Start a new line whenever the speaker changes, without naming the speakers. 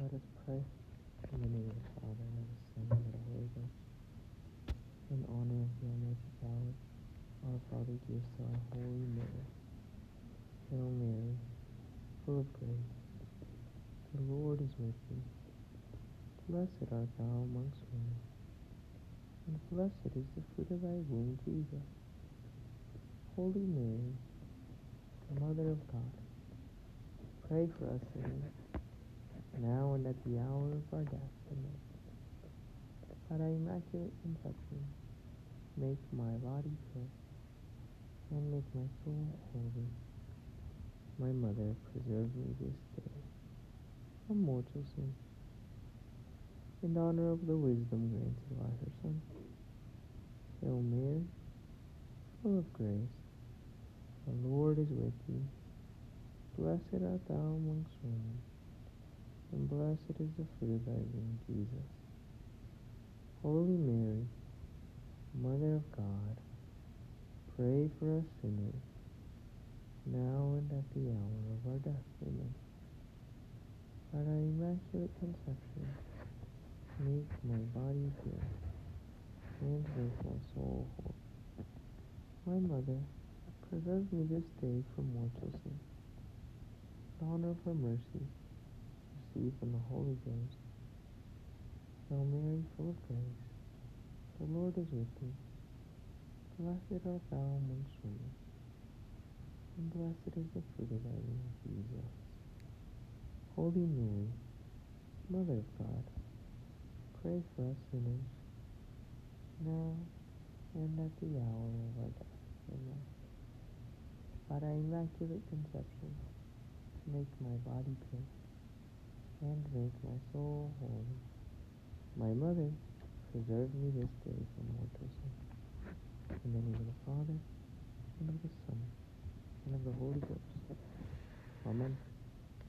Let us pray. In the name of the Father, and of the Son, and of the Holy Ghost. In honor of the Almighty God, our Father gives to our Holy Mother. Hail Mary, full of grace, the Lord is with thee. Blessed art thou amongst women, and blessed is the fruit of thy womb, Jesus. Holy Mary, the Mother of God, pray for us sinners, now and at the hour of our death. Amen. Thy immaculate conception, make my body pure, and make my soul holy. My Mother, preserve me this day from mortal sin. In honor of the wisdom granted by her Son. Hail Mary, full of grace, the Lord is with thee. Blessed art thou amongst women, and blessed is the fruit of thy womb, Jesus. Holy Mary, Mother of God, pray for us sinners, now and at the hour of our death. Amen. By thy immaculate conception, make my body pure, and make my soul whole. My Mother, preserve me this day from mortal sin. In honor of her mercy, receive from the Holy Ghost. Hail Mary, full of grace, the Lord is with thee. Blessed art thou amongst women, and blessed is the fruit of thy womb, Jesus. Holy Mary, Mother of God, pray for us sinners, now and at the hour of our death. Amen. By thy immaculate conception, make my body pure, and make my soul holy. My Mother, preserve me this day from mortal sin. In the name of the Father, and of the Son, and of the Holy Ghost. Amen.